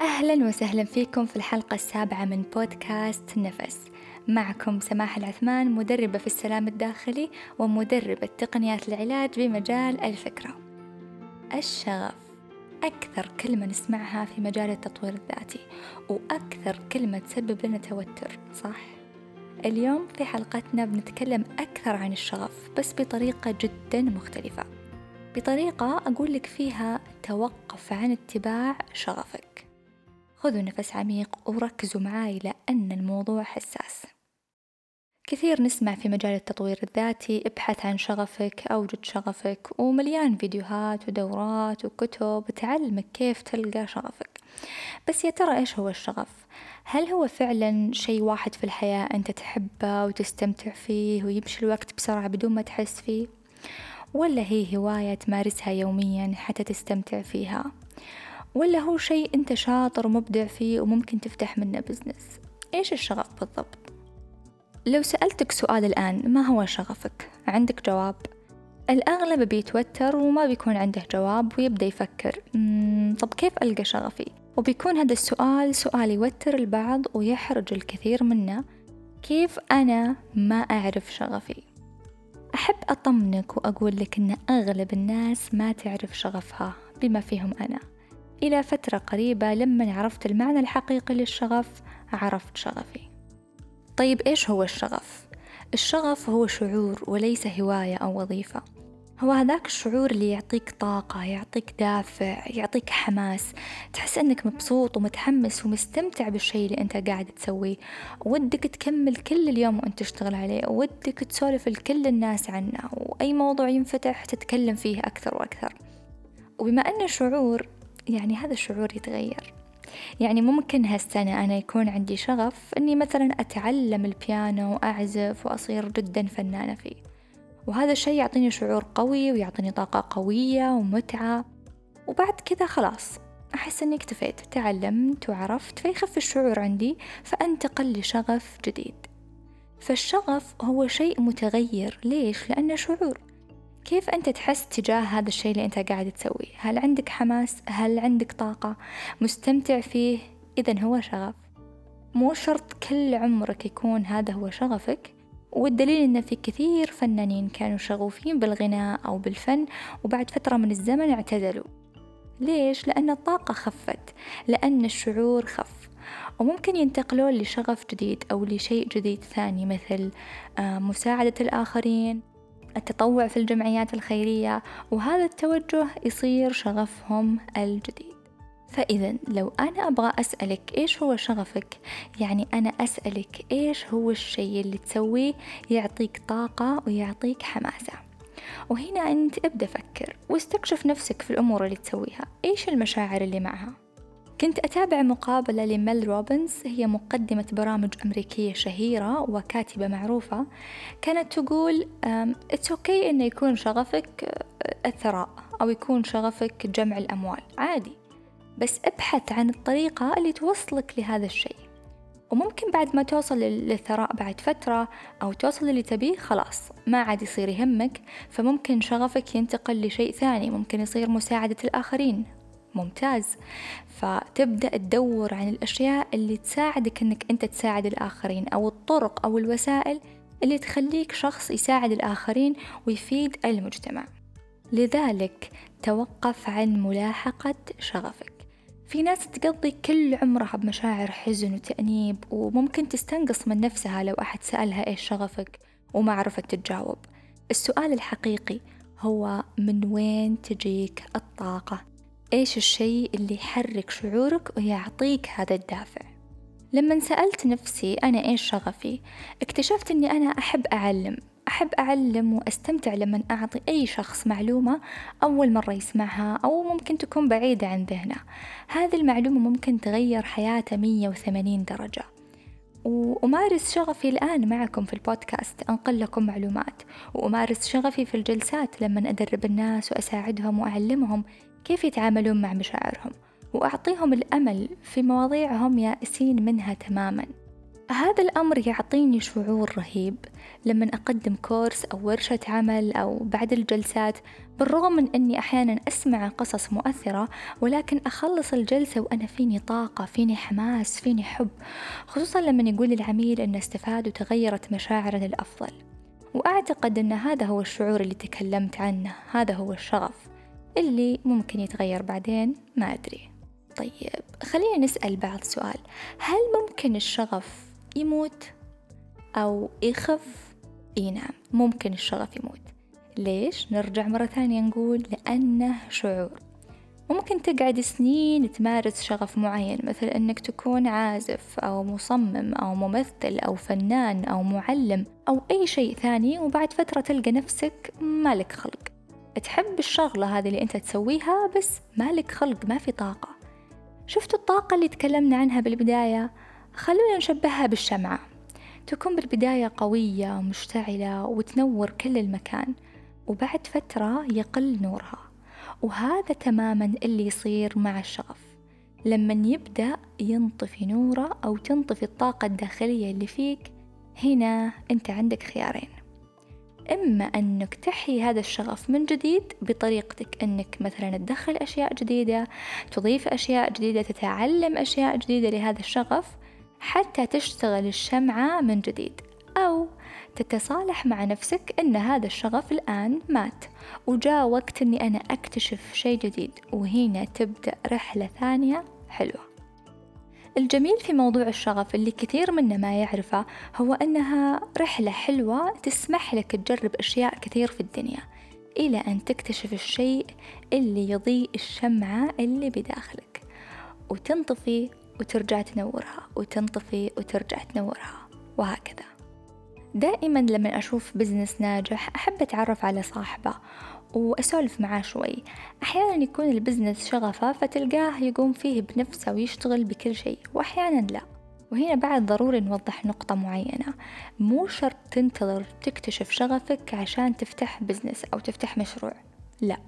أهلا وسهلا فيكم في الحلقة السابعة من بودكاست نفس. معكم سماح العثمان مدربة في السلام الداخلي ومدربة تقنيات العلاج بمجال الفكرة. الشغف. أكثر كلمة نسمعها في مجال التطوير الذاتي وأكثر كلمة تسبب لنا توتر صح؟ اليوم في حلقتنا بنتكلم أكثر عن الشغف بس بطريقة جدا مختلفة. بطريقة أقول لك فيها توقف عن اتباع شغفك. خذوا نفس عميق وركزوا معاي لأن الموضوع حساس كثير نسمع في مجال التطوير الذاتي ابحث عن شغفك أوجد شغفك ومليان فيديوهات ودورات وكتب تعلمك كيف تلقى شغفك بس يا ترى إيش هو الشغف؟ هل هو فعلا شيء واحد في الحياة أنت تحبه وتستمتع فيه ويمشي الوقت بسرعة بدون ما تحس فيه؟ ولا هي هواية تمارسها يوميا حتى تستمتع فيها؟ ولا هو شيء أنت شاطر ومبدع فيه وممكن تفتح منه بزنس إيش الشغف بالضبط؟ لو سألتك سؤال الآن ما هو شغفك؟ عندك جواب؟ الأغلب بيتوتر وما بيكون عنده جواب ويبدأ يفكر طب كيف ألقى شغفي؟ وبيكون هذا السؤال سؤال يوتر البعض ويحرج الكثير منا كيف أنا ما أعرف شغفي؟ أحب أطمنك وأقول لك أن أغلب الناس ما تعرف شغفها بما فيهم أنا إلى فترة قريبة لما عرفت المعنى الحقيقي للشغف عرفت شغفي. طيب إيش هو الشغف؟ الشغف هو شعور وليس هواية أو وظيفة. هو هذاك الشعور اللي يعطيك طاقة يعطيك دافع يعطيك حماس. تحس أنك مبسوط ومتحمس ومستمتع بالشيء اللي أنت قاعد تسويه. ودك تكمل كل اليوم وأنت تشتغل عليه. ودك تسولف لكل الناس عنه. وأي موضوع ينفتح تتكلم فيه أكثر وأكثر. وبما أن الشعور يعني هذا الشعور يتغير. يعني ممكن هالسنة أنا يكون عندي شغف أني مثلا أتعلم البيانو وأعزف وأصير جدا فنانة فيه. وهذا الشيء يعطيني شعور قوي ويعطيني طاقة قوية ومتعة. وبعد كذا خلاص أحس أني اكتفيت تعلمت وعرفت فيخف الشعور عندي فأنتقل لشغف جديد. فالشغف هو شيء متغير. ليش؟ لأنه شعور. كيف أنت تحس تجاه هذا الشيء اللي أنت قاعد تسويه؟ هل عندك حماس؟ هل عندك طاقة؟ مستمتع فيه؟ إذا هو شغف. مو شرط كل عمرك يكون هذا هو شغفك والدليل إن في كثير فنانين كانوا شغوفين بالغناء أو بالفن وبعد فترة من الزمن اعتزلوا. ليش؟ لأن الطاقة خفت لأن الشعور خف. وممكن ينتقلون لشغف جديد أو لشيء جديد ثاني مثل آه، مساعدة الآخرين. التطوع في الجمعيات الخيرية وهذا التوجه يصير شغفهم الجديد. فإذا لو أنا أبغى أسألك إيش هو شغفك يعني أنا أسألك إيش هو الشيء اللي تسويه يعطيك طاقة ويعطيك حماسة. وهنا أنت ابدأ فكر واستكشف نفسك في الأمور اللي تسويها. إيش المشاعر اللي معها؟ كنت أتابع مقابلة لميل روبنز هي مقدمة برامج أمريكية شهيرة وكاتبة معروفة كانت تقول okay إنه يكون شغفك آه، الثراء أو يكون شغفك جمع الأموال. عادي. بس ابحث عن الطريقة اللي توصلك لهذا الشيء. وممكن بعد ما توصل للثراء بعد فترة أو توصل اللي تبيه خلاص ما عاد يصير يهمك فممكن شغفك ينتقل لشيء ثاني ممكن يصير مساعدة الآخرين. ممتاز. فتبدأ تدور عن الأشياء اللي تساعدك أنك أنت تساعد الآخرين أو الطرق أو الوسائل اللي تخليك شخص يساعد الآخرين ويفيد المجتمع. لذلك توقف عن ملاحقة شغفك. في ناس تقضي كل عمرها بمشاعر حزن وتأنيب وممكن تستنقص من نفسها لو أحد سألها إيش شغفك وما عرفت تتجاوب. السؤال الحقيقي هو من وين تجيك الطاقة؟ إيش الشيء اللي يحرك شعورك ويعطيك هذا الدافع؟ لما سألت نفسي أنا إيش شغفي اكتشفت أني أنا أحب أعلم. أحب أعلم وأستمتع لما أعطي أي شخص معلومة أول مرة يسمعها أو ممكن تكون بعيدة عن ذهنه. هذه المعلومة ممكن تغير حياته 180 درجة. وأمارس شغفي الآن معكم في البودكاست أنقل لكم معلومات. وأمارس شغفي في الجلسات لما أدرب الناس وأساعدهم وأعلمهم كيف يتعاملون مع مشاعرهم. وأعطيهم الأمل في مواضيع هم يائسين منها تماما. هذا الأمر يعطيني شعور رهيب لما أقدم كورس أو ورشة عمل أو بعد الجلسات بالرغم من أني أحيانا أسمع قصص مؤثرة ولكن أخلص الجلسة وأنا فيني طاقة فيني حماس فيني حب خصوصا لما يقول العميل أنه استفاد وتغيرت مشاعره للأفضل. وأعتقد أن هذا هو الشعور اللي تكلمت عنه هذا هو الشغف اللي ممكن يتغير بعدين ما أدري. طيب خلينا نسأل بعض سؤال. هل ممكن الشغف يموت أو يخف؟ إي نعم ممكن الشغف يموت. ليش؟ نرجع مرة ثانية نقول لأنه شعور. ممكن تقعد سنين تمارس شغف معين مثل أنك تكون عازف أو مصمم أو ممثل أو فنان أو معلم أو أي شيء ثاني وبعد فترة تلقى نفسك مالك خلق. تحب الشغلة هذه اللي أنت تسويها بس مالك خلق ما في طاقة. شفتوا الطاقة اللي تكلمنا عنها بالبداية؟ خلونا نشبهها بالشمعة. تكون بالبداية قوية ومشتعلة وتنور كل المكان وبعد فترة يقل نورها. وهذا تماما اللي يصير مع الشغف. لما يبدأ ينطفي نوره أو تنطفي الطاقة الداخلية اللي فيك هنا أنت عندك خيارين. إما أنك تحيي هذا الشغف من جديد بطريقتك أنك مثلا تدخل أشياء جديدة تضيف أشياء جديدة تتعلم أشياء جديدة لهذا الشغف حتى تشتغل الشمعة من جديد أو تتصالح مع نفسك أن هذا الشغف الآن مات. وجاء وقت أني أنا أكتشف شيء جديد وهنا تبدأ رحلة ثانية حلوة. الجميل في موضوع الشغف اللي كثير منا ما يعرفه هو أنها رحلة حلوة تسمح لك تجرب أشياء كثير في الدنيا إلى أن تكتشف الشيء اللي يضيء الشمعة اللي بداخلك. وتنطفي وترجع تنورها وتنطفي وترجع تنورها وهكذا. دائما لما أشوف business ناجح أحب أتعرف على صاحبه وأسولف معاه شوي. أحيانا يكون ال business شغفه فتلقاه يقوم فيه بنفسه ويشتغل بكل شيء وأحيانا لا. وهنا بعد ضروري نوضح نقطة معينة. مو شرط تنتظر تكتشف شغفك عشان تفتح بزنس أو تفتح مشروع. لا.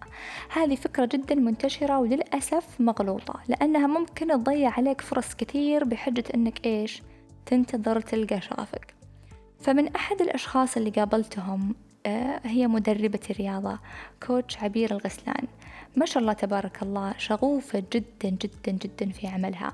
هذه فكرة جدا منتشرة وللأسف مغلوطة لأنها ممكن تضيع عليك فرص كثير بحجة أنك إيش؟ تنتظر تلقى شغفك. فمن أحد الأشخاص اللي قابلتهم آه، هي مدربة الرياضة كوتش عبير الغسلان. ما شاء الله تبارك الله شغوفة جدا جدا جدا في عملها.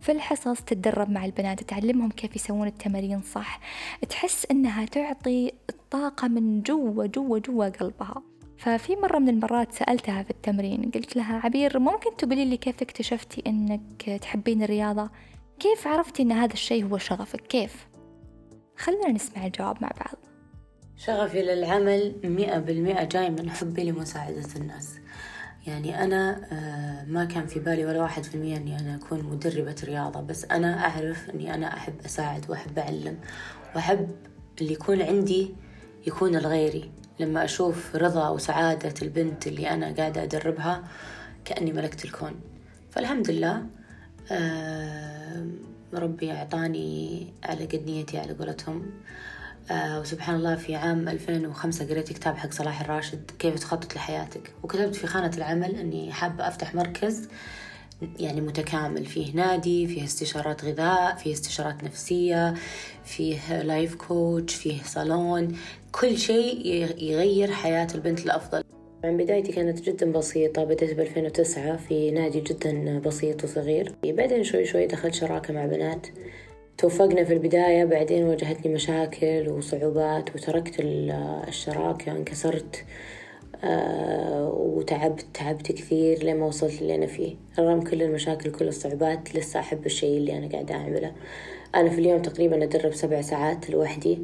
في الحصص تتدرب مع البنات تعلمهم كيف يسوون التمارين صح. تحس إنها تعطي الطاقة من جوا جوا جوا قلبها. ففي مرة من المرات سألتها في التمرين قلت لها عبير ممكن تقولي لي كيف اكتشفتي إنك تحبين الرياضة؟ كيف عرفتي إن هذا الشيء هو شغفك؟ كيف؟ خلنا نسمع الجواب مع بعض. شغفي للعمل مئة بالمئة جاي من حبي لمساعدة الناس. يعني أنا آه، ما كان في بالي ولا واحد في المية أني أنا أكون مدربة رياضة بس أنا أعرف أني أنا أحب أساعد وأحب أعلم وأحب اللي يكون عندي يكون لغيري لما أشوف رضا وسعادة البنت اللي أنا قاعدة أدربها كأني ملكت الكون. فالحمد لله آه، ربي أعطاني على قد نيتي على قولتهم. آه وسبحان الله في عام 2005 قريت كتاب حق صلاح الراشد كيف تخطط لحياتك؟ وكتبت في خانة العمل أني حابة أفتح مركز يعني متكامل. فيه نادي فيه استشارات غذاء فيه استشارات نفسية فيه لايف كوتش فيه صالون كل شيء يغير حياة البنت الأفضل. عن بدايتي كانت جدا بسيطة بدأت ب 2009 في نادي جدا بسيط وصغير. بعدين شوي شوي دخلت شراكة مع بنات. توفقنا في البداية بعدين واجهتني مشاكل وصعوبات وتركت الشراكة انكسرت. آه وتعبت تعبت كثير لما وصلت اللي أنا فيه. رغم كل المشاكل كل الصعوبات لسه أحب الشيء اللي أنا قاعدة أعمله. أنا في اليوم تقريبا أدرب سبع ساعات لوحدي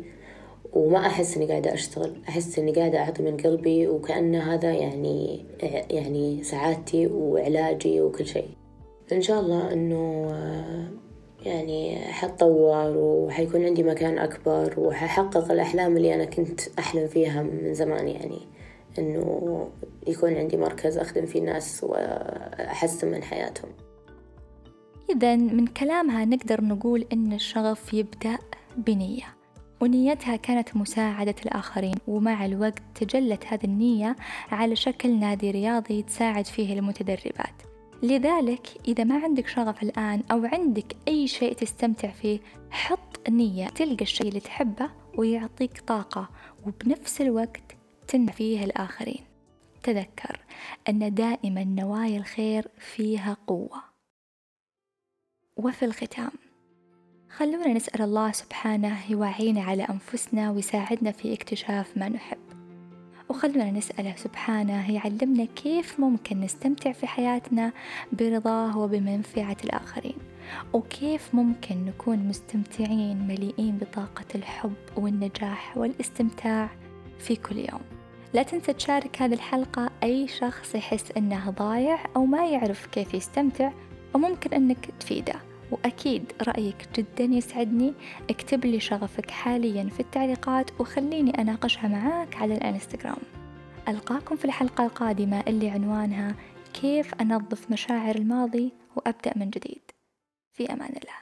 وما أحس إني قاعدة أشتغل. أحس إني قاعدة أعطي من قلبي وكأن هذا يعني يعني سعادتي وعلاجي وكل شيء. إن شاء الله إنه يعني حتطور وحيكون عندي مكان أكبر وححقق الأحلام اللي أنا كنت أحلم فيها من زمان يعني. إنه يكون عندي مركز أخدم فيه الناس وأحسن من حياتهم. إذا من كلامها نقدر نقول إن الشغف يبدأ بنية ونيتها كانت مساعدة الآخرين ومع الوقت تجلت هذه النية على شكل نادي رياضي تساعد فيه المتدربات. لذلك إذا ما عندك شغف الآن أو عندك أي شيء تستمتع فيه حط نية تلقى الشيء اللي تحبه ويعطيك طاقة وبنفس الوقت تنفع فيه الآخرين. تذكر أن دائما نوايا الخير فيها قوة. وفي الختام خلونا نسأل الله سبحانه يوعينا على أنفسنا ويساعدنا في اكتشاف ما نحب. وخلونا نسأله سبحانه يعلمنا كيف ممكن نستمتع في حياتنا برضاه وبمنفعة الآخرين. وكيف ممكن نكون مستمتعين مليئين بطاقة الحب والنجاح والاستمتاع في كل يوم. لا تنسى تشارك هذه الحلقة. أي شخص يحس أنه ضايع أو ما يعرف كيف يستمتع وممكن أنك تفيده. وأكيد رأيك جدا يسعدني. اكتب لي شغفك حاليا في التعليقات وخليني أناقشها معاك على الإنستغرام. ألقاكم في الحلقة القادمة اللي عنوانها كيف أنظف مشاعر الماضي وأبدأ من جديد. في أمان الله.